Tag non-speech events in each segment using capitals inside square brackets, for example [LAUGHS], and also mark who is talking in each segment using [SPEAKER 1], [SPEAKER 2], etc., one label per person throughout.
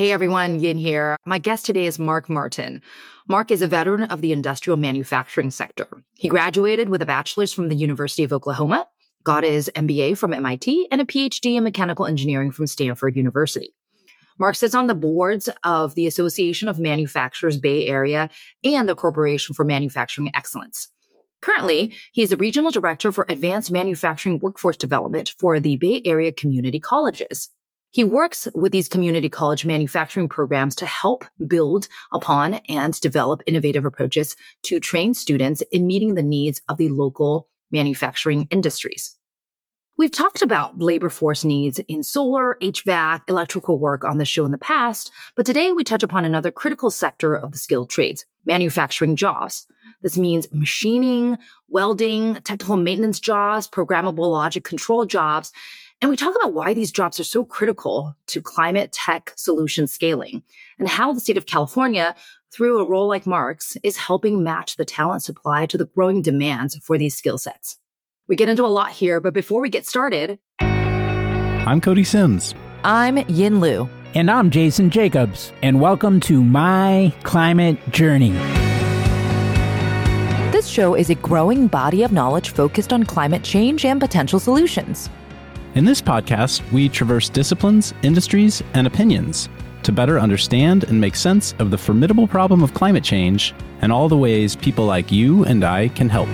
[SPEAKER 1] Hey everyone, Yin here. My guest today is Mark Martin. Mark is a veteran of the industrial manufacturing sector. He graduated with a bachelor's from the University of Oklahoma, got his MBA from MIT, and a PhD in mechanical engineering from Stanford University. Mark sits on the boards of the Association of Manufacturers Bay Area and the Corporation for Manufacturing Excellence. Currently, he is the regional director for advanced manufacturing workforce development for the Bay Area community colleges. He works with these community college manufacturing programs to help build upon and develop innovative approaches to train students in meeting the needs of the local manufacturing industries. We've talked about labor force needs in solar, HVAC, electrical work on the show in the past, but today we touch upon another critical sector of the skilled trades, manufacturing jobs. This means machining, welding, technical maintenance jobs, programmable logic control jobs. And we talk about why these jobs are so critical to climate tech solution scaling and how the state of California, through a role like Mark's, is helping match the talent supply to the growing demands for these skill sets. We get into a lot here, but before we get started,
[SPEAKER 2] I'm Cody Sims.
[SPEAKER 1] I'm Yin Lu.
[SPEAKER 3] And I'm Jason Jacobs. And welcome to My Climate Journey.
[SPEAKER 1] This show is a growing body of knowledge focused on climate change and potential solutions.
[SPEAKER 2] In this podcast, we traverse disciplines, industries, and opinions to better understand and make sense of the formidable problem of climate change and all the ways people like you and I can help.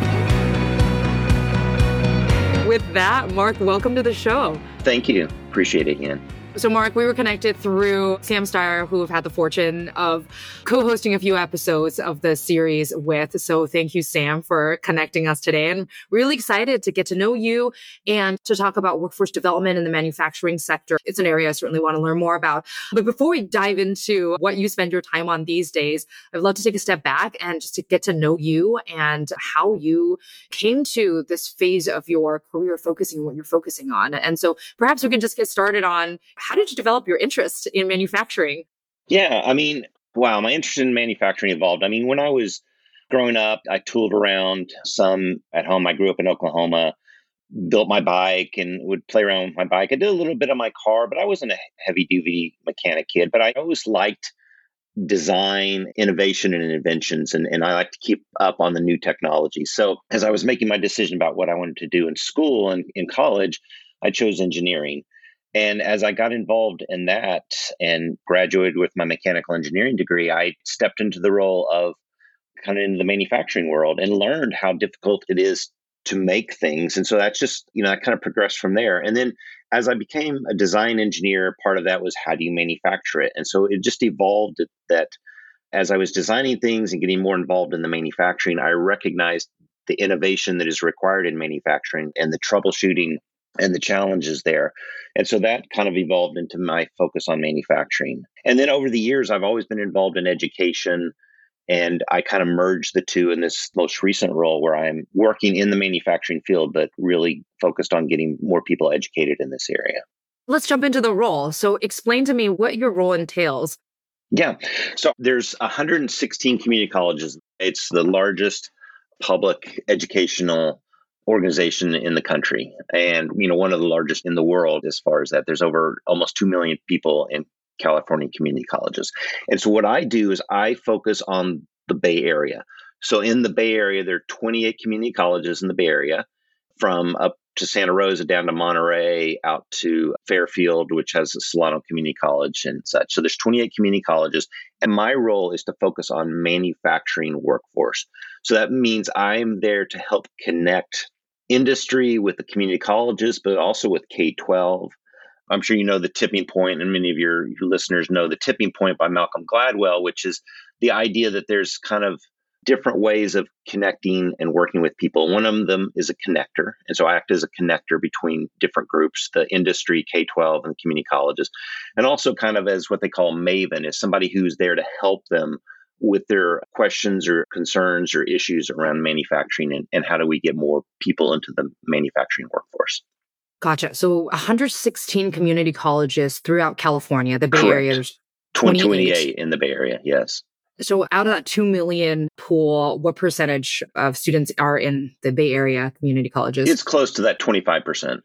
[SPEAKER 1] With that, Mark, welcome to the show.
[SPEAKER 4] Thank you. Appreciate it, Yin.
[SPEAKER 1] So, Mark, we were connected through Sam Steyer, who have had the fortune of co hosting a few episodes of the series with. So, thank you, Sam, for connecting us today. And really excited to get to know you and to talk about workforce development in the manufacturing sector. It's an area I certainly want to learn more about. But before we dive into what you spend your time on these days, I'd love to take a step back and just to get to know you and how you came to this phase of your career focusing on what you're focusing on. And so perhaps we can just get started on how did you develop your interest in manufacturing?
[SPEAKER 4] Yeah, I mean, wow, my interest in manufacturing evolved. I mean, when I was growing up, I tooled around some at home. I grew up in Oklahoma, built my bike and would play around with my bike. I did a little bit of my car, but I wasn't a heavy duty mechanic kid. But I always liked design, innovation, and inventions. And, and I like to keep up on the new technology. So as I was making my decision about what I wanted to do in school and in college, I chose engineering. And as I got involved in that and graduated with my mechanical engineering degree, I stepped into the role of kind of in the manufacturing world and learned how difficult it is to make things. And so that's just, you know, that kind of progressed from there. And then as I became a design engineer, part of that was how do you manufacture it? And so it just evolved that as I was designing things and getting more involved in the manufacturing, I recognized the innovation that is required in manufacturing and the troubleshooting and the challenges there. And so that kind of evolved into my focus on manufacturing. And then over the years, I've always been involved in education. And I kind of merged the two in this most recent role where I'm working in the manufacturing field, but really focused on getting more people educated in this area.
[SPEAKER 1] Let's jump into the role. So, explain to me what your role entails.
[SPEAKER 4] Yeah. So, there's 116 community colleges. It's the largest public educational organization in the country. And you know one of the largest in the world as far as that there's over almost 2 million people in california community colleges. And so what i do is i focus on the bay area. So in the bay area there are 28 community colleges in the bay area from up to santa rosa down to monterey out to fairfield which has a solano community college and such. So there's 28 community colleges and my role is to focus on manufacturing workforce. So that means i'm there to help connect industry, with the community colleges, but also with K 12. I'm sure you know the tipping point, and many of your, listeners know the tipping point by Malcolm Gladwell, which is the idea that there's kind of different ways of connecting and working with people. One of them is a connector. And so I act as a connector between different groups, the industry, K 12, and community colleges. And also kind of as what they call Maven, is somebody who's there to help them with their questions or concerns or issues around manufacturing and, and how do we get more people into the manufacturing workforce.
[SPEAKER 1] Gotcha. So 116 community colleges throughout California, the Bay
[SPEAKER 4] Correct.
[SPEAKER 1] Area. There's
[SPEAKER 4] 28. 28 in the Bay Area, yes.
[SPEAKER 1] So out of that 2 million pool, what percentage of students are in the Bay Area community colleges?
[SPEAKER 4] It's close to that 25%.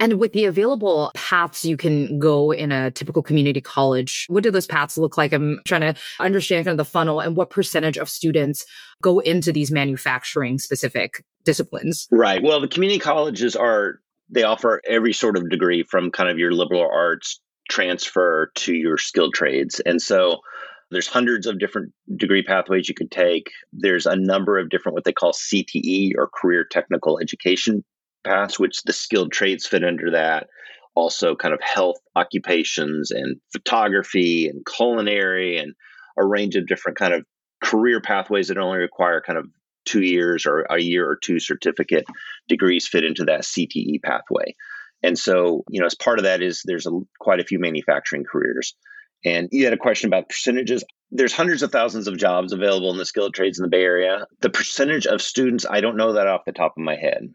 [SPEAKER 1] And with the available paths you can go in a typical community college, what do those paths look like? I'm trying to understand kind of the funnel and what percentage of students go into these manufacturing specific disciplines.
[SPEAKER 4] Right. Well, the community colleges are, they offer every sort of degree from kind of your liberal arts transfer to your skilled trades. And so there's hundreds of different degree pathways you could take. There's a number of different what they call CTE or career technical education paths, which the skilled trades fit under that. Also, kind of health occupations and photography and culinary and a range of different kind of career pathways that only require kind of two years or a year or two certificate degrees fit into that CTE pathway. And so, you know, as part of that is there's a, quite a few manufacturing careers. And you had a question about percentages. There's hundreds of thousands of jobs available in the skilled trades in the Bay Area. The percentage of students, I don't know that off the top of my head.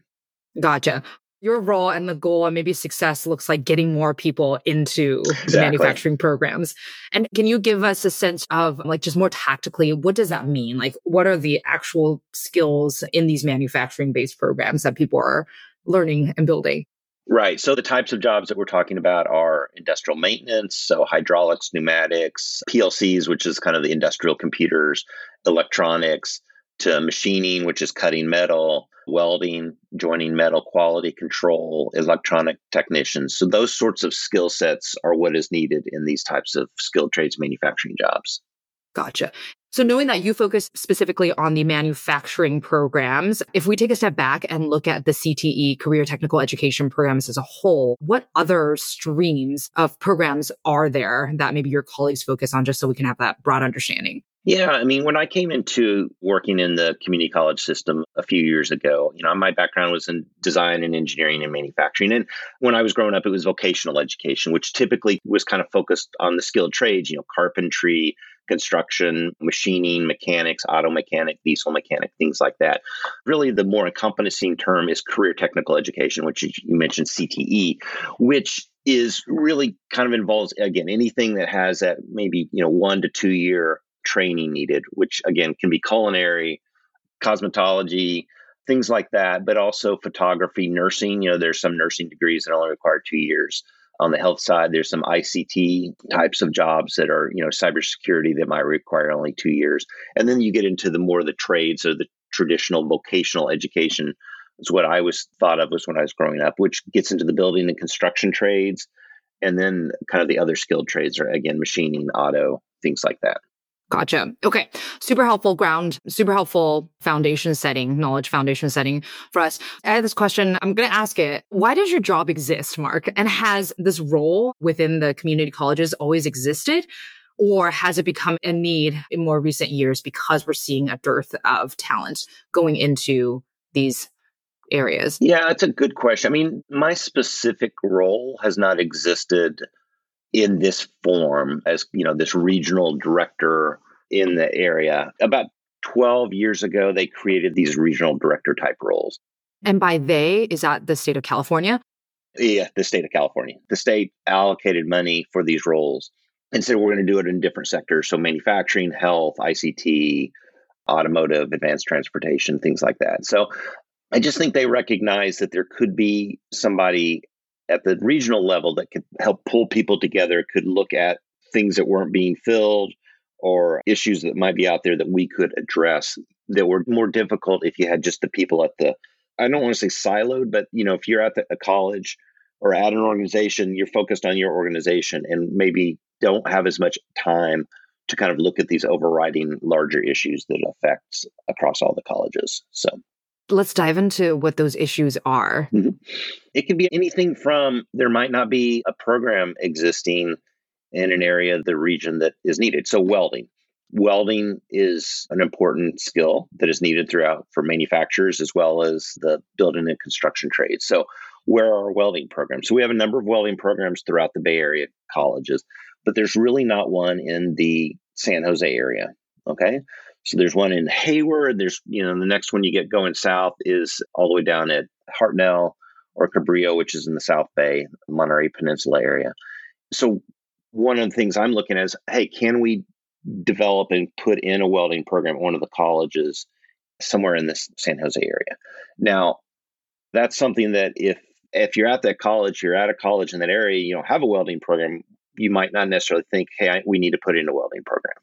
[SPEAKER 1] Gotcha. Your role and the goal and maybe success looks like getting more people into exactly. manufacturing programs. And can you give us a sense of like just more tactically, what does that mean? Like, what are the actual skills in these manufacturing based programs that people are learning and building?
[SPEAKER 4] Right. So the types of jobs that we're talking about are industrial maintenance, so hydraulics, pneumatics, PLCs, which is kind of the industrial computers, electronics, to machining, which is cutting metal, welding, joining metal, quality control, electronic technicians. So, those sorts of skill sets are what is needed in these types of skilled trades manufacturing jobs.
[SPEAKER 1] Gotcha. So knowing that you focus specifically on the manufacturing programs, if we take a step back and look at the CTE career technical education programs as a whole, what other streams of programs are there that maybe your colleagues focus on just so we can have that broad understanding?
[SPEAKER 4] Yeah, I mean, when I came into working in the community college system a few years ago, you know, my background was in design and engineering and manufacturing. And when I was growing up, it was vocational education, which typically was kind of focused on the skilled trades, you know, carpentry, construction, machining, mechanics, auto mechanic, diesel mechanic, things like that. Really, the more encompassing term is career technical education, which you mentioned CTE, which is really kind of involves again anything that has that maybe you know one to two year training needed, which again can be culinary, cosmetology, things like that, but also photography, nursing. You know, there's some nursing degrees that only require two years. On the health side, there's some ICT types of jobs that are, you know, cybersecurity that might require only two years. And then you get into the more of the trades or the traditional vocational education is what I was thought of was when I was growing up, which gets into the building and construction trades. And then kind of the other skilled trades are again machining, auto, things like that.
[SPEAKER 1] Gotcha. Okay. Super helpful ground, super helpful foundation setting, knowledge foundation setting for us. I have this question. I'm going to ask it. Why does your job exist, Mark? And has this role within the community colleges always existed? Or has it become a need in more recent years because we're seeing a dearth of talent going into these areas?
[SPEAKER 4] Yeah, it's a good question. I mean, my specific role has not existed in this form as you know this regional director in the area. About 12 years ago they created these regional director type roles.
[SPEAKER 1] And by they is that the state of california?
[SPEAKER 4] Yeah the state of california. The state allocated money for these roles and said we're going to do it in different sectors. So manufacturing health ict automotive advanced transportation things like that. So i just think they recognize that there could be somebody at the regional level that could help pull people together, could look at things that weren't being filled or issues that might be out there that we could address that were more difficult if you had just the people at the I don't want to say siloed, but you know, if you're at the, a college or at an organization, you're focused on your organization and maybe don't have as much time to kind of look at these overriding larger issues that affect across all the colleges. So
[SPEAKER 1] Let's dive into what those issues are.
[SPEAKER 4] Mm-hmm. It can be anything from there might not be a program existing in an area the region that is needed. So, welding. Welding is an important skill that is needed throughout for manufacturers as well as the building and construction trades. So, where are our welding programs? So, we have a number of welding programs throughout the Bay Area colleges, but there's really not one in the San Jose area. Okay. So there's one in Hayward. There's, you know, the next one you get going south is all the way down at Hartnell or Cabrillo, which is in the South Bay, Monterey Peninsula area. So one of the things I'm looking at is, hey, can we develop and put in a welding program at one of the colleges somewhere in this San Jose area? Now, that's something that if if you're at that college, you're at a college in that area, you don't have a welding program, you might not necessarily think, hey, I, we need to put in a welding program.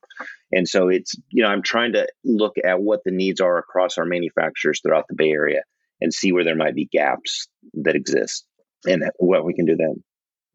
[SPEAKER 4] And so it's, you know, I'm trying to look at what the needs are across our manufacturers throughout the Bay Area and see where there might be gaps that exist and what we can do then.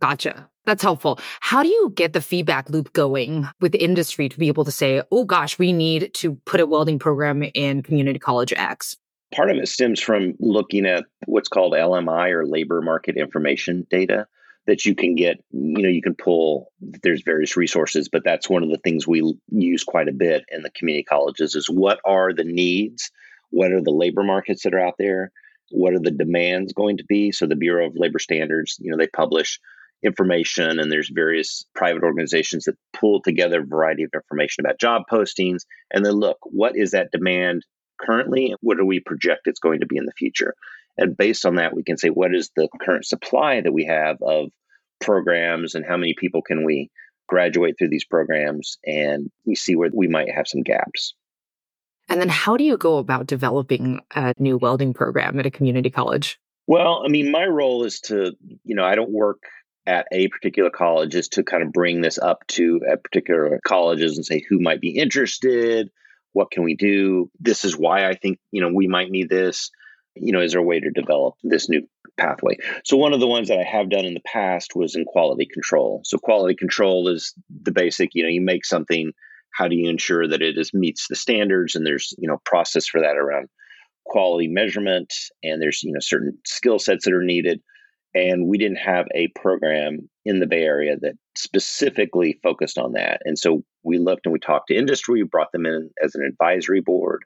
[SPEAKER 1] Gotcha. That's helpful. How do you get the feedback loop going with industry to be able to say, oh gosh, we need to put a welding program in community college X?
[SPEAKER 4] Part of it stems from looking at what's called LMI or labor market information data that you can get you know you can pull there's various resources but that's one of the things we use quite a bit in the community colleges is what are the needs? What are the labor markets that are out there? What are the demands going to be? So the bureau of labor standards you know they publish information and there's various private organizations that pull together a variety of information about job postings and then look what is that demand currently? And what do we project it's going to be in the future and based on that, we can say what is the current supply that we have of programs and how many people can we graduate through these programs. And we see where we might have some gaps.
[SPEAKER 1] And then how do you go about developing a new welding program at a community college?
[SPEAKER 4] Well, I mean, my role is to, you know, I don't work at a particular college, is to kind of bring this up to a particular colleges and say who might be interested, what can we do? This is why I think, you know, we might need this you know, is there a way to develop this new pathway? So one of the ones that I have done in the past was in quality control. So quality control is the basic, you know, you make something, how do you ensure that it is meets the standards and there's, you know, process for that around quality measurement and there's, you know, certain skill sets that are needed. And we didn't have a program in the Bay Area that specifically focused on that. And so we looked and we talked to industry, we brought them in as an advisory board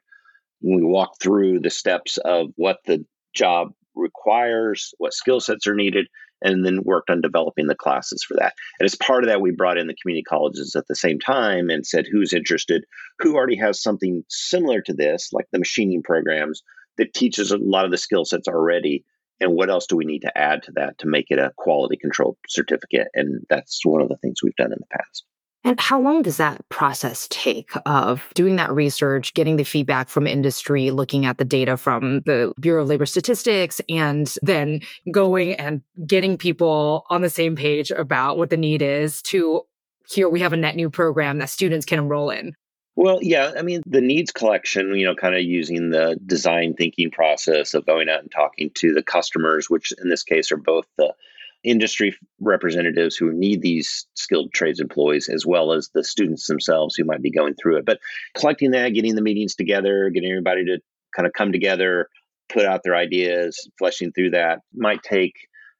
[SPEAKER 4] we walk through the steps of what the job requires, what skill sets are needed, and then worked on developing the classes for that. And as part of that, we brought in the community colleges at the same time and said, who's interested, who already has something similar to this, like the machining programs that teaches a lot of the skill sets already. And what else do we need to add to that to make it a quality control certificate? And that's one of the things we've done in the past.
[SPEAKER 1] And how long does that process take of doing that research, getting the feedback from industry, looking at the data from the Bureau of Labor Statistics, and then going and getting people on the same page about what the need is to here we have a net new program that students can enroll in?
[SPEAKER 4] Well, yeah, I mean, the needs collection, you know, kind of using the design thinking process of going out and talking to the customers, which in this case are both the industry representatives who need these skilled trades employees as well as the students themselves who might be going through it. But collecting that getting the meetings together getting everybody to kind of come together put out their ideas fleshing through that might take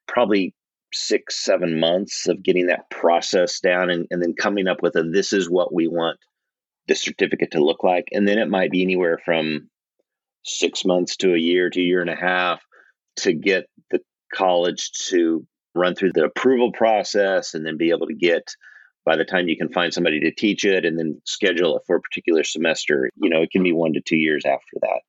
[SPEAKER 4] probably six seven months of getting that process down and, and then coming up with a this is what we want the certificate to look like. And then it might be anywhere from six months to a year to a year and a half to get the college to run through the approval process and then be able to get by the time you can find somebody to teach it and then schedule it for a particular semester you know it can be one to two years after that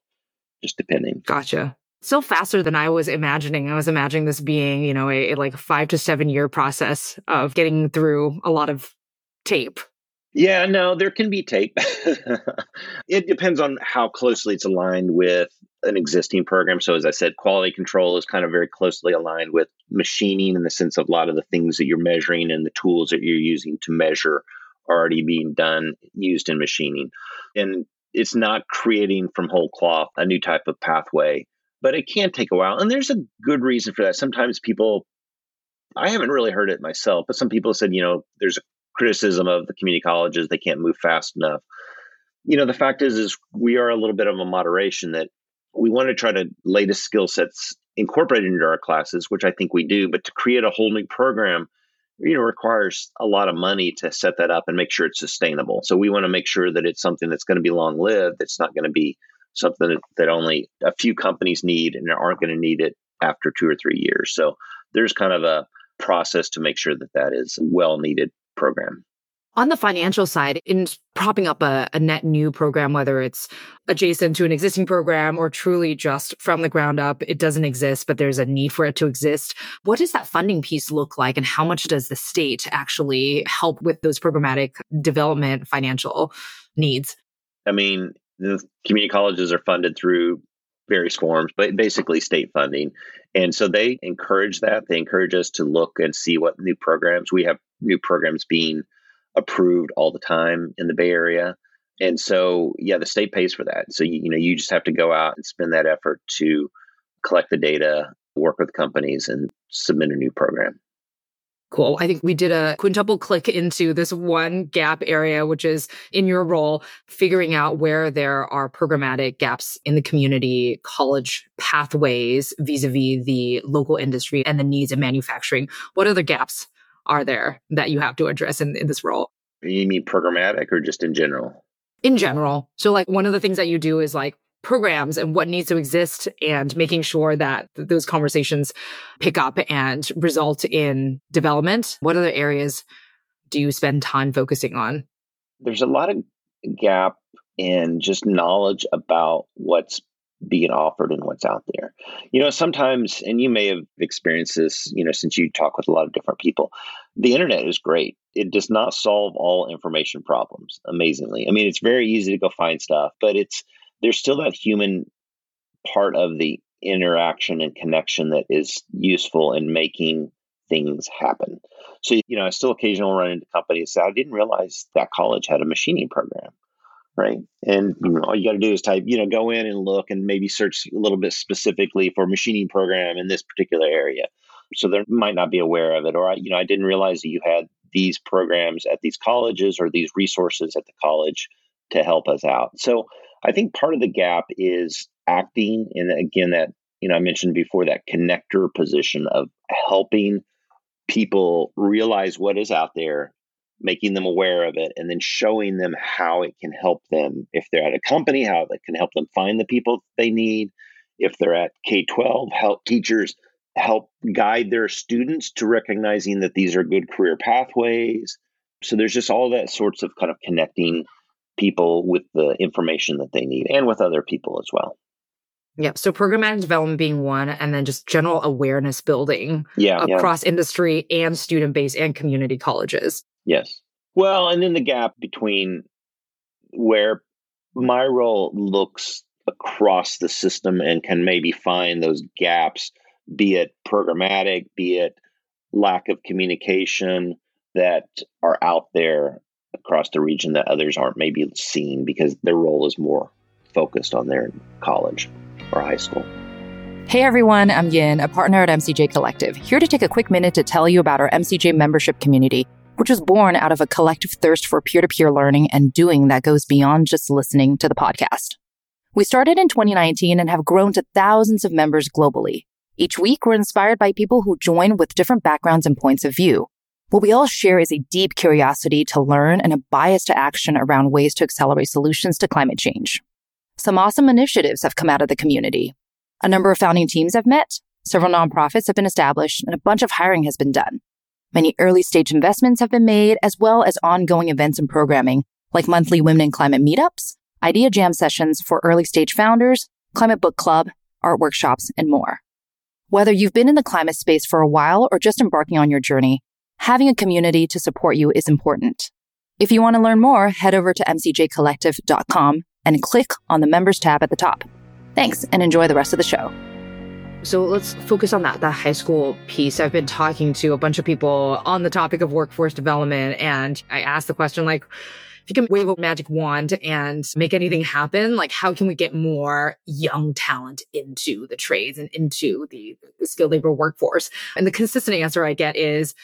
[SPEAKER 4] just depending.
[SPEAKER 1] Gotcha. Still faster than i was imagining. I was imagining this being you know a, a like five to seven year process of getting through a lot of tape
[SPEAKER 4] yeah, no, there can be tape. [LAUGHS] it depends on how closely it's aligned with an existing program. So, as I said, quality control is kind of very closely aligned with machining in the sense of a lot of the things that you're measuring and the tools that you're using to measure are already being done, used in machining. And it's not creating from whole cloth a new type of pathway, but it can take a while. And there's a good reason for that. Sometimes people, I haven't really heard it myself, but some people said, you know, there's a criticism of the community colleges they can't move fast enough. You know the fact is is we are a little bit of a moderation that we want to try to latest skill sets incorporated into our classes which i think we do but to create a whole new program you know requires a lot of money to set that up and make sure it's sustainable. So we want to make sure that it's something that's going to be long lived it's not going to be something that only a few companies need and aren't going to need it after two or three years. So there's kind of a process to make sure that that is well needed program.
[SPEAKER 1] On the financial side, in propping up a, a, net new program, whether it's adjacent to an existing program or truly just from the ground up, it doesn't exist, but there's a need for it to exist. What does that funding piece look like? And how much does the state actually help with those programmatic development financial needs?
[SPEAKER 4] I mean, the community colleges are funded through various forms, but basically state funding. And so they encourage that. They encourage us to look and see what new programs we have new programs being approved all the time in the Bay Area. And so, yeah, the state pays for that. So, you, know, you just have to go out and spend that effort to collect the data, work with companies, and submit a new program.
[SPEAKER 1] Cool. I think we did a quintuple click into this one gap area, which is in your role, figuring out where there are programmatic gaps in the community, college pathways vis a vis the local industry and the needs of manufacturing. What other gaps are there that you have to address in, in this role?
[SPEAKER 4] You mean programmatic or just in general?
[SPEAKER 1] In general. So, like, one of the things that you do is like programs and what needs to exist and making sure that those conversations pick up and result in development? What other areas do you spend time focusing on?
[SPEAKER 4] There's a lot of gap in just knowledge about what's being offered and what's out there. You know, sometimes, and you may have experienced this, you know, since you talk with a lot of different people, the internet is great. It does not solve all information problems, amazingly. I mean, it's very easy to go find stuff, but it's there's still that human part of the interaction and connection that is useful in making things happen. So, you know, I still occasionally run into companies say, I didn't realize that college had a machining program. Right. And you know, all you got to do is type, you know, go in and look and maybe search a little bit specifically for machining program in this particular area. So they might not be aware of it. Or, I, you know, I didn't realize that you had these programs at these colleges or these resources at the college to help us out. So I think part of the gap is acting, and again, that you know I mentioned before that connector position of helping people realize what is out there, making them aware of it, and then showing them how it can help them if they're at a company, how it can help them find the people they need. If they're at K 12, help teachers help guide their students to recognizing that these are good career pathways. So there's just all that sorts of kind of connecting people with the information that they need and with other people as well.
[SPEAKER 1] Yep. So programmatic development being one, and then just general awareness building
[SPEAKER 4] yeah,
[SPEAKER 1] across
[SPEAKER 4] yeah.
[SPEAKER 1] industry and student base and community colleges.
[SPEAKER 4] Yes. Well, and then the gap between where my role looks across the system and can maybe find those gaps, be it programmatic, be it lack of communication that are out there across the region that others aren't maybe seeing because their role is more focused on their college or high school.
[SPEAKER 1] Hey everyone, I'm Yin, a partner at MCJ Collective, here to take a quick minute to tell you about our MCJ membership community, which was born out of a collective thirst for peer to peer learning and doing that goes beyond just listening to the podcast. We started in 2019 and have grown to thousands of members globally. Each week, we're inspired by people who join with different backgrounds and points of view. What we all share is a deep curiosity to learn and a bias to action around ways to accelerate solutions to climate change. Some awesome initiatives have come out of the community. A number of founding teams have met, several nonprofits have been established, and a bunch of hiring has been done. Many early stage investments have been made, as well as ongoing events and programming, like monthly Women in Climate meetups, idea jam sessions for early stage founders, climate book club, art workshops, and more. Whether you've been in the climate space for a while or just embarking on your journey, having a community to support you is important. If you want to learn more, head over to mcjcollective.com and click on the members tab at the top. Thanks and enjoy the rest of the show. So let's focus on that, that high school piece. I've been talking to a bunch of people on the topic of workforce development and I asked the question like, if you can wave a magic wand and make anything happen, like how can we get more young talent into the trades and into the, the skilled labor workforce? And the consistent answer I get is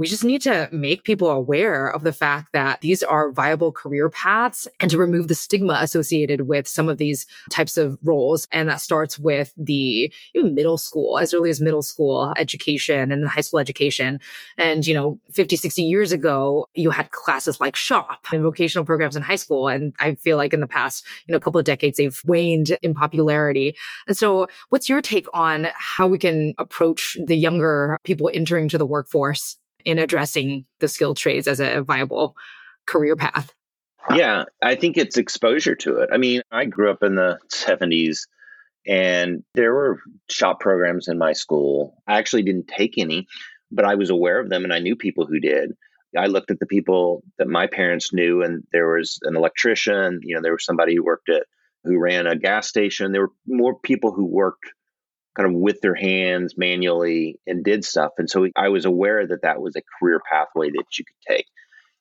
[SPEAKER 1] we just need to make people aware of the fact that these are viable career paths and to remove the stigma associated with some of these types of roles. And that starts with the middle school, as early as middle school education and high school education. And, you know, 50, 60 years ago, you had classes like shop and vocational programs in high school. And I feel like in the past, you know, a couple of decades, they've waned in popularity. And so what's your take on how we can approach the younger people entering to the workforce? In addressing the skilled trades as a viable career path?
[SPEAKER 4] Yeah, I think it's exposure to it. I mean, I grew up in the 70s and there were shop programs in my school. I actually didn't take any, but I was aware of them and I knew people who did. I looked at the people that my parents knew, and there was an electrician, you know, there was somebody who worked at who ran a gas station. There were more people who worked kind of with their hands manually and did stuff. And so I was aware that that was a career pathway that you could take.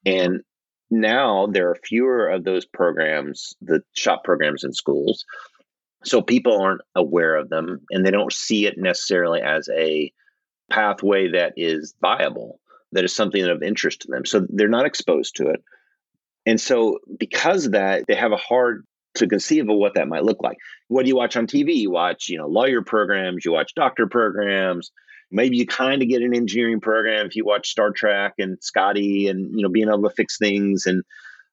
[SPEAKER 4] And now there are fewer of those programs, the shop programs in schools. So people aren't aware of them and they don't see it necessarily as a pathway that is viable, that is something of interest to them. So they're not exposed to it. And so because of that, they have a hard to conceive of what that might look like. What do you watch on TV? You watch, you know, lawyer programs, you watch doctor programs. Maybe you kind of get an engineering program if you watch Star Trek and Scotty and you know being able to fix things and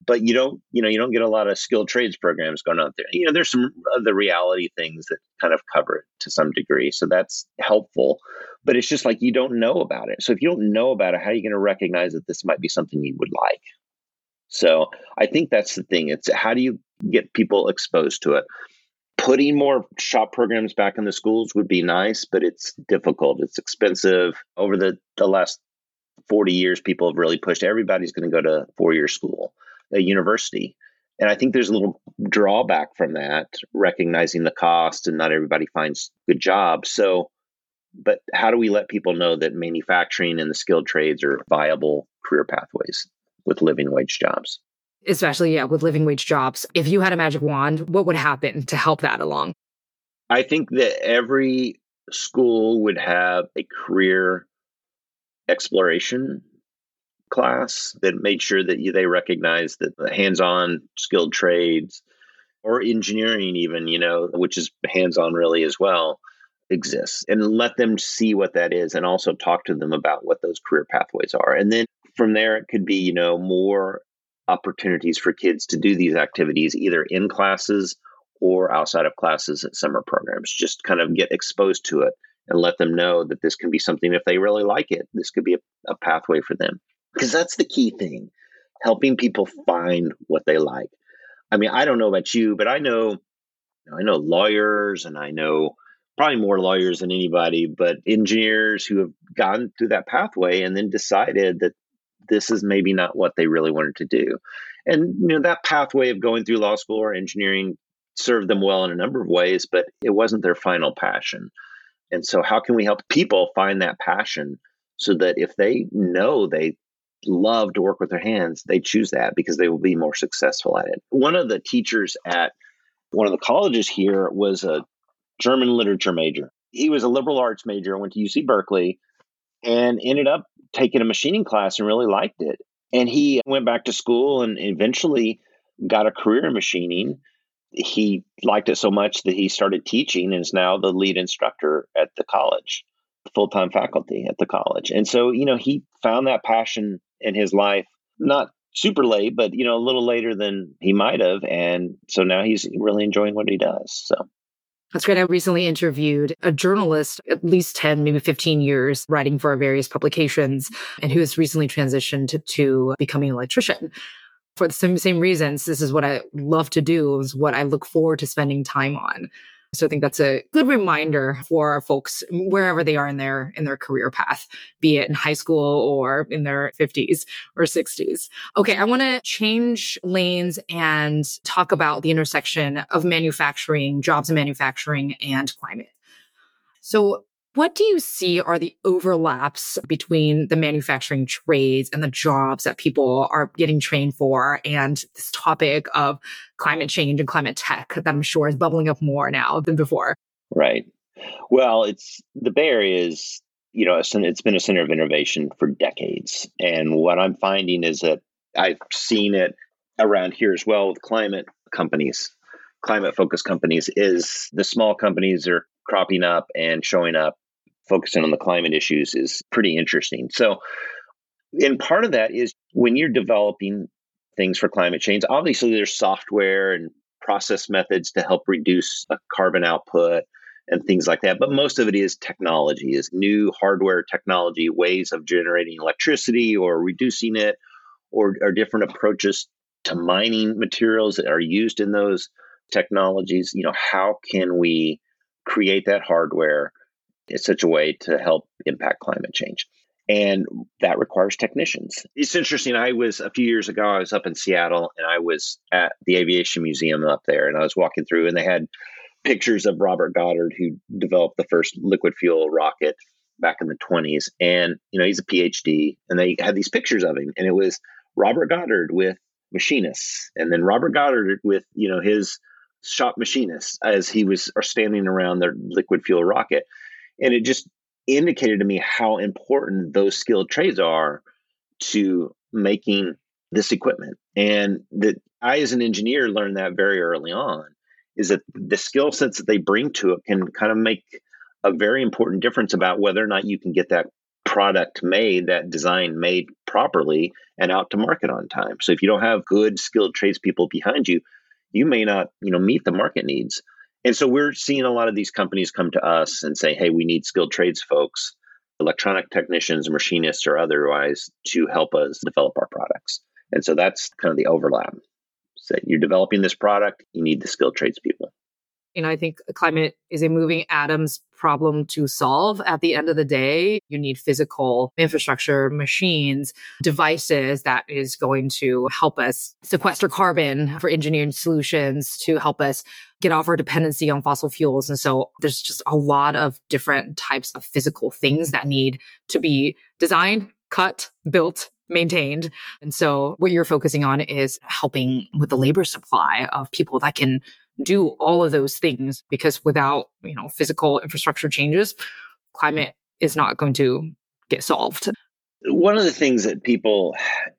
[SPEAKER 4] but you don't you know you don't get a lot of skilled trades programs going out there. You know there's some other reality things that kind of cover it to some degree. So that's helpful. But it's just like you don't know about it. So if you don't know about it, how are you going to recognize that this might be something you would like? So I think that's the thing. It's how do you get people exposed to it? Putting more shop programs back in the schools would be nice, but it's difficult. It's expensive. Over the, the last 40 years, people have really pushed everybody's going to go to four year school, a university. And I think there's a little drawback from that, recognizing the cost and not everybody finds good jobs. So, but how do we let people know that manufacturing and the skilled trades are viable career pathways? With living wage jobs.
[SPEAKER 1] Especially, yeah, with living wage jobs. If you had a magic wand, what would happen to help that along?
[SPEAKER 4] I think that every school would have a career exploration class that made sure that they recognize that the hands-on skilled trades or engineering even you know which is hands-on really as well exists and let them see what that is and also talk to them about what those career pathways are and then from there it could be you know more opportunities for kids to do these activities either in classes or outside of classes at summer programs just kind of get exposed to it and let them know that this can be something if they really like it this could be a, a pathway for them. Because that's the key thing helping people find what they like. I mean i don't know about you but i know i know lawyers and i know probably more lawyers than anybody but engineers who have gone through that pathway and then decided that this is maybe not what they really wanted to do. And you know that pathway of going through law school or engineering served them well in a number of ways, but it wasn't their final passion. And so how can we help people find that passion so that if they know they love to work with their hands, they choose that because they will be more successful at it. One of the teachers at one of the colleges here was a German literature major. He was a liberal arts major, went to UC Berkeley, and ended up taking a machining class and really liked it. And he went back to school and eventually got a career in machining. He liked it so much that he started teaching and is now the lead instructor at the college, full time faculty at the college. And so, you know, he found that passion in his life, not super late, but, you know, a little later than he might have. And so now he's really enjoying what he does. So
[SPEAKER 1] that's great. I recently interviewed a journalist, at least 10, maybe 15 years, writing for various publications, and who has recently transitioned to, becoming an electrician. For the same, same reasons, this is what I love to do, is what I look forward to spending time on. So I think that's a good reminder for folks wherever they are in their in their career path, be it in high school or in their 50s or 60s. Okay, I want to change lanes and talk about the intersection of manufacturing, jobs in manufacturing and climate. So what do you see are the overlaps between the manufacturing trades and the jobs that people are getting trained for and this topic of climate change and climate tech that I'm sure is bubbling up more now than before?
[SPEAKER 4] Right. Well, it's the Bay Area is, you know, it's been a center of innovation for decades. And what I'm finding is that I've seen it around here as well with climate companies, climate focused companies, is the small companies are cropping up and showing up focusing on the climate issues is pretty interesting. So, and part of that is when you're developing things for climate change, obviously there's software and process methods to help reduce carbon output and things like that. But most of it is technology, is new hardware technology, ways of generating electricity or reducing it, or, or different approaches to mining materials that are used in those technologies. You know, how can we create that hardware in such a way to help impact climate change. And that requires technicians. It's interesting. I was a few years ago, I was up in Seattle and I was at the Aviation Museum up there and I was walking through and they had pictures of Robert Goddard, who developed the first liquid fuel rocket back in the 20s. And, you know, he's a PhD and they had these pictures of him and it was Robert Goddard with machinists and then Robert Goddard with, you know, his shop machinists as he was standing around their liquid fuel rocket. And it just indicated to me how important those skilled trades are to making this equipment. And that I, as an engineer, learned that very early on is that the skill sets that they bring to it can kind of make a very important difference about whether or not you can get that product made, that design made properly and out to market on time. So if you don't have good skilled tradespeople behind you, you may not, you know, meet the market needs. And so we're seeing a lot of these companies come to us and say, hey, we need skilled trades folks, electronic technicians, machinists, or otherwise to help us develop our products. And so that's kind of the overlap. So you're developing this product, you need the skilled tradespeople.
[SPEAKER 1] And I think climate is a moving atoms problem to solve. At the end of the day, you need physical infrastructure, machines, devices that is going to help us sequester carbon for engineering solutions to help us get off our dependency on fossil fuels. And so there's just a lot of different types of physical things that need to be designed, cut, built, maintained. And so what you're focusing on is helping with the labor supply of people that can do all of those things because without, you know, physical infrastructure changes, climate is not going to get solved.
[SPEAKER 4] One of the things that people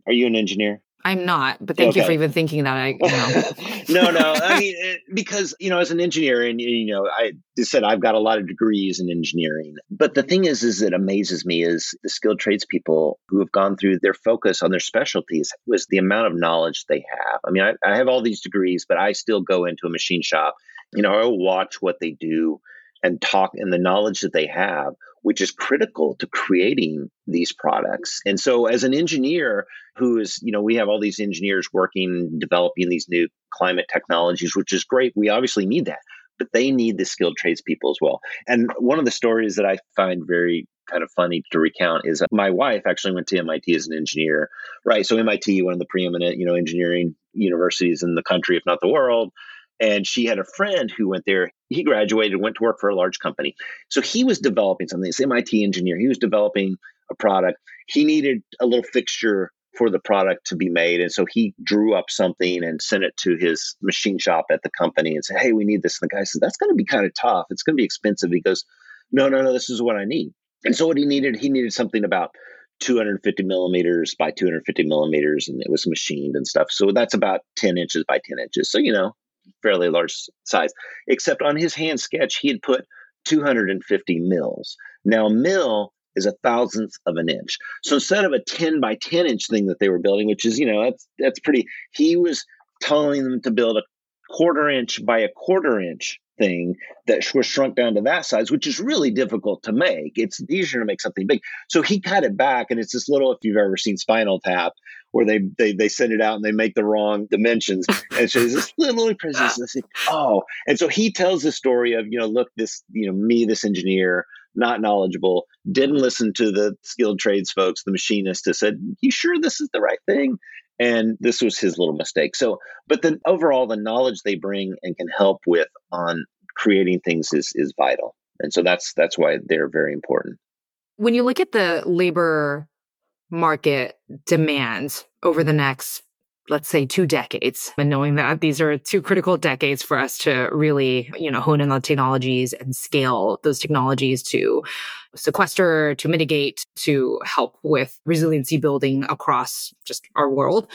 [SPEAKER 4] are you an engineer?
[SPEAKER 1] I'm not, but thank okay. you for even thinking that. I,
[SPEAKER 4] you know. [LAUGHS] no, no. I mean, it, because you know, as an engineer, and you know, I said I've got a lot of degrees in engineering. But the thing is, is it amazes me is the skilled tradespeople who have gone through their focus on their specialties was the amount of knowledge they have. I mean, I, I have all these degrees, but I still go into a machine shop. You know, I watch what they do and talk and the knowledge that they have which is critical to creating these products. And so as an engineer who is, you know, we have all these engineers working, developing these new climate technologies, which is great. We obviously need that, but they need the skilled tradespeople as well. And one of the stories that I find very kind of funny to recount is uh, my wife actually went to MIT as an engineer, right? So MIT, one of the preeminent, you know, engineering universities in the country, if not the world. And she had a friend who went there. He graduated, went to work for a large company. So he was developing something. This MIT engineer, he was developing a product. He needed a little fixture for the product to be made. And so he drew up something and sent it to his machine shop at the company and said, Hey, we need this. And the guy said, That's going to be kind of tough. It's going to be expensive. He goes, No, no, no, this is what I need. And so what he needed, he needed something about 250 millimeters by 250 millimeters, and it was machined and stuff. So that's about 10 inches by 10 inches. So, you know, fairly large size, except on his hand sketch, he had put 250 mils. Now, mil is a thousandth of an inch. So instead of a 10 by 10 inch thing that they were building, which is, you know, that's that's pretty, he was telling them to build a quarter inch by a quarter inch thing that was shrunk down to that size, which is really difficult to make. It's easier to make something big. So he cut it back, and it's this little, if you've ever seen Spinal Tap, where they they, they send it out and they make the wrong dimensions. [LAUGHS] And so this little princess, oh. And so he tells the story of, you know, look, this, you know, me, this engineer, not knowledgeable, didn't listen to the skilled trades folks, the machinist, who said, You sure this is the right thing? And this was his little mistake. So, but then overall, the knowledge they bring and can help with on creating things is is vital. And so that's that's why they're very important.
[SPEAKER 1] When you look at the labor market demands over the next let's say two decades and knowing that these are two critical decades for us to really you know hone in on technologies and scale those technologies to sequester to mitigate to help with resiliency building across just our world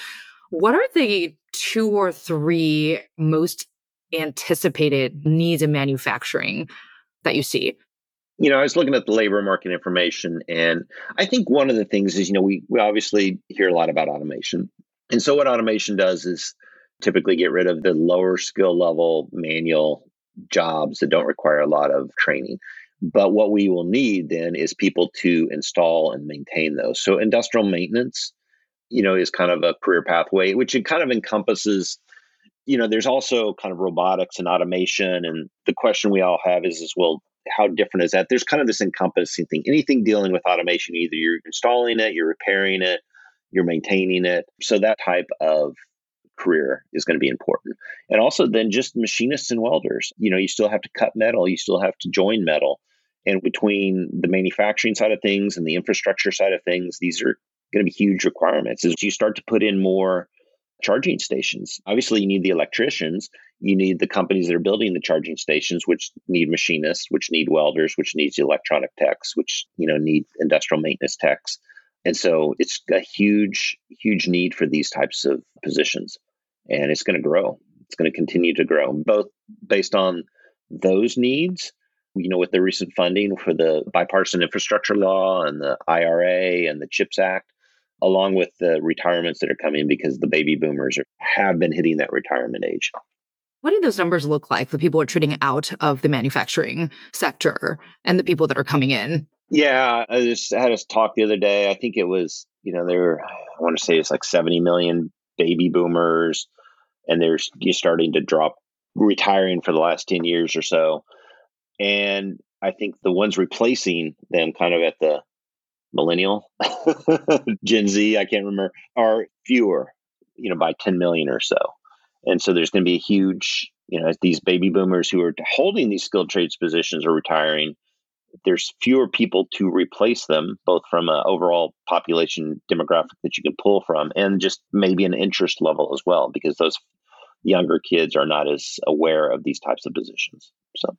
[SPEAKER 1] what are the two or three most anticipated needs in manufacturing that you see
[SPEAKER 4] you know, I was looking at the labor market information, and I think one of the things is, you know, we, we obviously hear a lot about automation. And so, what automation does is typically get rid of the lower skill level manual jobs that don't require a lot of training. But what we will need then is people to install and maintain those. So, industrial maintenance, you know, is kind of a career pathway, which it kind of encompasses you know there's also kind of robotics and automation and the question we all have is is well how different is that? There's kind of this encompassing thing. Anything dealing with automation, either you're installing it, you're repairing it, you're maintaining it. So that type of career is going to be important. And also then just machinists and welders. You know, you still have to cut metal, you still have to join metal. And between the manufacturing side of things and the infrastructure side of things, these are going to be huge requirements as you start to put in more charging stations. Obviously, you need the electricians, you need the companies that are building the charging stations, which need machinists, which need welders, which needs electronic techs, which you know need industrial maintenance techs. And so it's a huge, huge need for these types of positions. And it's going to grow. It's going to continue to grow, both based on those needs, you know, with the recent funding for the bipartisan infrastructure law and the IRA and the CHIPS Act, along with the retirements that are coming because the baby boomers are, have been hitting that retirement age.
[SPEAKER 1] What do those numbers look like for people are trading out of the manufacturing sector and the people that are coming in?
[SPEAKER 4] Yeah, I just had us talk the other day. I think it was, you know, there, I want to say it's like 70 million baby boomers, and they're just starting to drop, retiring for the last 10 years or so. And I think the ones replacing them kind of at the millennial, [LAUGHS] Gen Z, I can't remember, are fewer, you know, by 10 million or so. And so there's going to be a huge, you know, as these baby boomers who are holding these skilled trades positions are retiring, there's fewer people to replace them, both from an overall population demographic that you can pull from and just maybe an interest level as well, because those younger kids are not as aware of these types of positions. So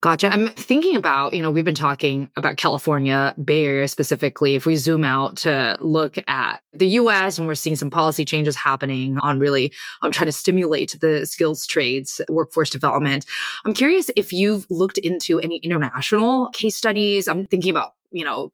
[SPEAKER 1] Gotcha. I'm thinking about, you know, we've been talking about California, Bay Area specifically. If we zoom out to look at the US and we're seeing some policy changes happening on really on trying to stimulate the skills trades, workforce development. I'm curious if you've looked into any international case studies. I'm thinking about, you know,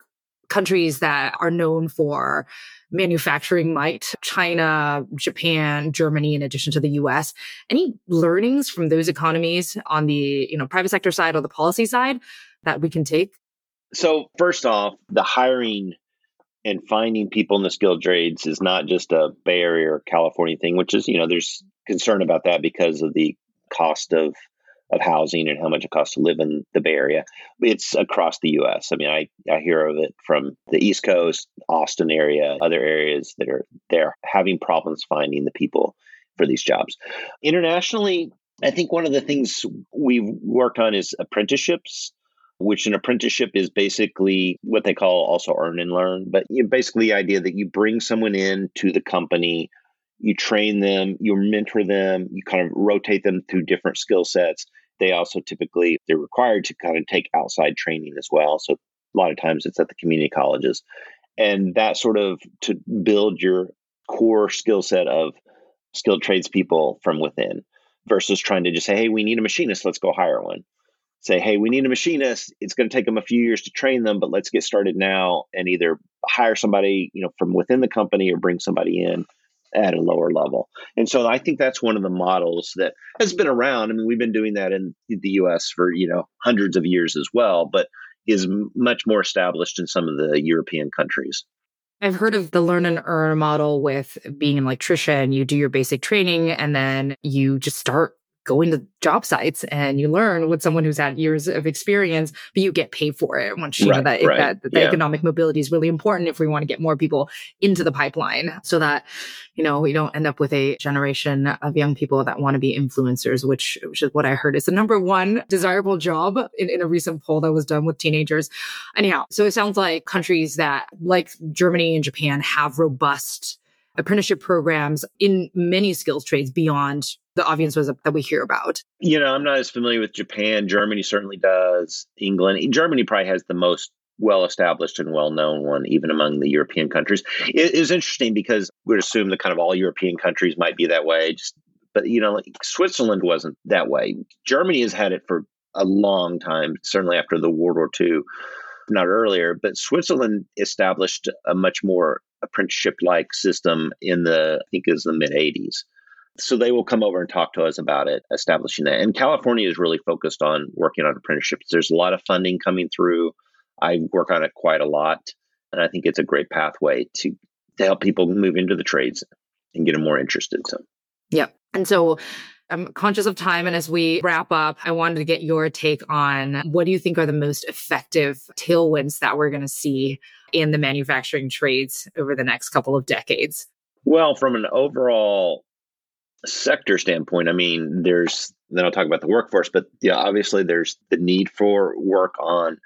[SPEAKER 1] countries that are known for manufacturing might, China, Japan, Germany, in addition to the US. Any learnings from those economies on the, you know, private sector side or the policy side that we can take?
[SPEAKER 4] So first off, the hiring and finding people in the skilled trades is not just a Bay Area or California thing, which is, you know, there's concern about that because of the cost of of housing and how much it costs to live in the Bay Area. It's across the U.S. I mean, I, I hear of it from the East Coast, Austin area, other areas that are they're having problems finding the people for these jobs. Internationally, I think one of the things we've worked on is apprenticeships which an apprenticeship is basically what they call also earn and learn. But basically, the idea that you bring someone in to the company, you train them, you mentor them, you kind of rotate them through different skill sets, they also typically they're required to kind of take outside training as well. So a lot of times it's at the community colleges. And that sort of to build your core skill set of skilled tradespeople from within versus trying to just say, hey, we need a machinist, let's go hire one. Say, hey, we need a machinist. It's going to take them a few years to train them, but let's get started now and either hire somebody, you know, from within the company or bring somebody in at a lower level. And so I think that's one of the models that has been around. I mean, we've been doing that in the US for, you know, hundreds of years as well, but is much more established in some of the European countries.
[SPEAKER 1] I've heard of the learn and earn model with being an electrician. You do your basic training and then you just start going to job sites and you learn with someone who's had years of experience, but you get paid for it. Once you right, know that, right. that, that the yeah. economic mobility is really important if we want to get more people into the pipeline so that, you know, we don't end up with a generation of young people that want to be influencers, which, which is what I heard is the number one desirable job in, in a recent poll that was done with teenagers. Anyhow, so it sounds like countries that like Germany and Japan have robust apprenticeship programs in many skills trades beyond the obvious ones that we hear about.
[SPEAKER 4] You know, I'm not as familiar with Japan. Germany certainly does. England, Germany probably has the most well established and well known one, even among the European countries. It is interesting because we'd assume that kind of all European countries might be that way. Just, but you know, like Switzerland wasn't that way. Germany has had it for a long time, certainly after the World War II, not earlier. But Switzerland established a much more apprenticeship like system in the I think was the mid 80s. So they will come over and talk to us about it, establishing that. And California is really focused on working on apprenticeships. There's a lot of funding coming through. I work on it quite a lot. And I think it's a great pathway to, to help people move into the trades and get them more interested. So,
[SPEAKER 1] yeah. And so I'm conscious of time. And as we wrap up, I wanted to get your take on what do you think are the most effective tailwinds that we're going to see in the manufacturing trades over the next couple of decades?
[SPEAKER 4] Well, from an overall sector standpoint, I mean, there's then I'll talk about the workforce, but yeah, obviously there's the need for work on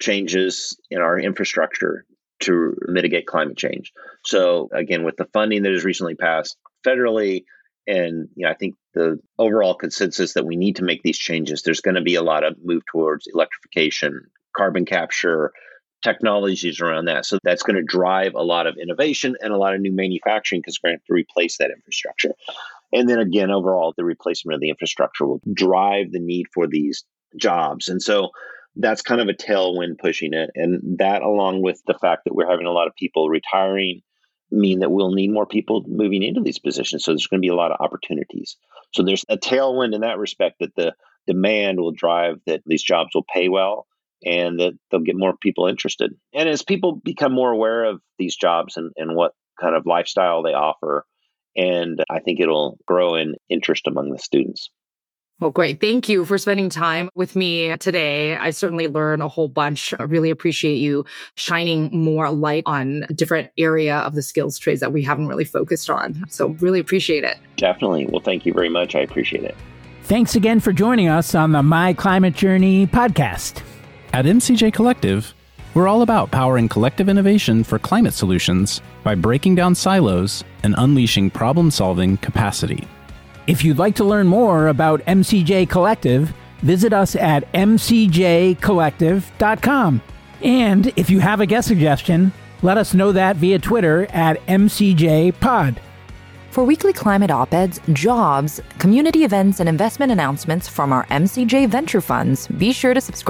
[SPEAKER 4] changes in our infrastructure to mitigate climate change. So again, with the funding that has recently passed federally, and you know, I think the overall consensus that we need to make these changes, there's going to be a lot of move towards electrification, carbon capture, technologies around that. So that's going to drive a lot of innovation and a lot of new manufacturing because we're going to have to replace that infrastructure. And then again, overall, the replacement of the infrastructure will drive the need for these jobs. And so that's kind of a tailwind pushing it. And that, along with the fact that we're having a lot of people retiring, mean that we'll need more people moving into these positions. So there's going to be a lot of opportunities. So there's a tailwind in that respect that the demand will drive that these jobs will pay well and that they'll get more people interested. And as people become more aware of these jobs and, and what kind of lifestyle they offer, and I think it'll grow in interest among the students.
[SPEAKER 1] Well, great. Thank you for spending time with me today. I certainly learned a whole bunch. I really appreciate you shining more light on a different area of the skills trades that we haven't really focused on. So, really appreciate it.
[SPEAKER 4] Definitely. Well, thank you very much. I appreciate it.
[SPEAKER 3] Thanks again for joining us on the My Climate Journey podcast.
[SPEAKER 2] At MCJ Collective, we're all about powering collective innovation for climate solutions by breaking down silos and unleashing problem solving capacity.
[SPEAKER 3] If you'd like to learn more about MCJ Collective, visit us at mcjcollective.com. And if you have a guest suggestion, let us know that via Twitter at MCJPod.
[SPEAKER 1] For weekly climate op eds, jobs, community events, and investment announcements from our MCJ venture funds, be sure to subscribe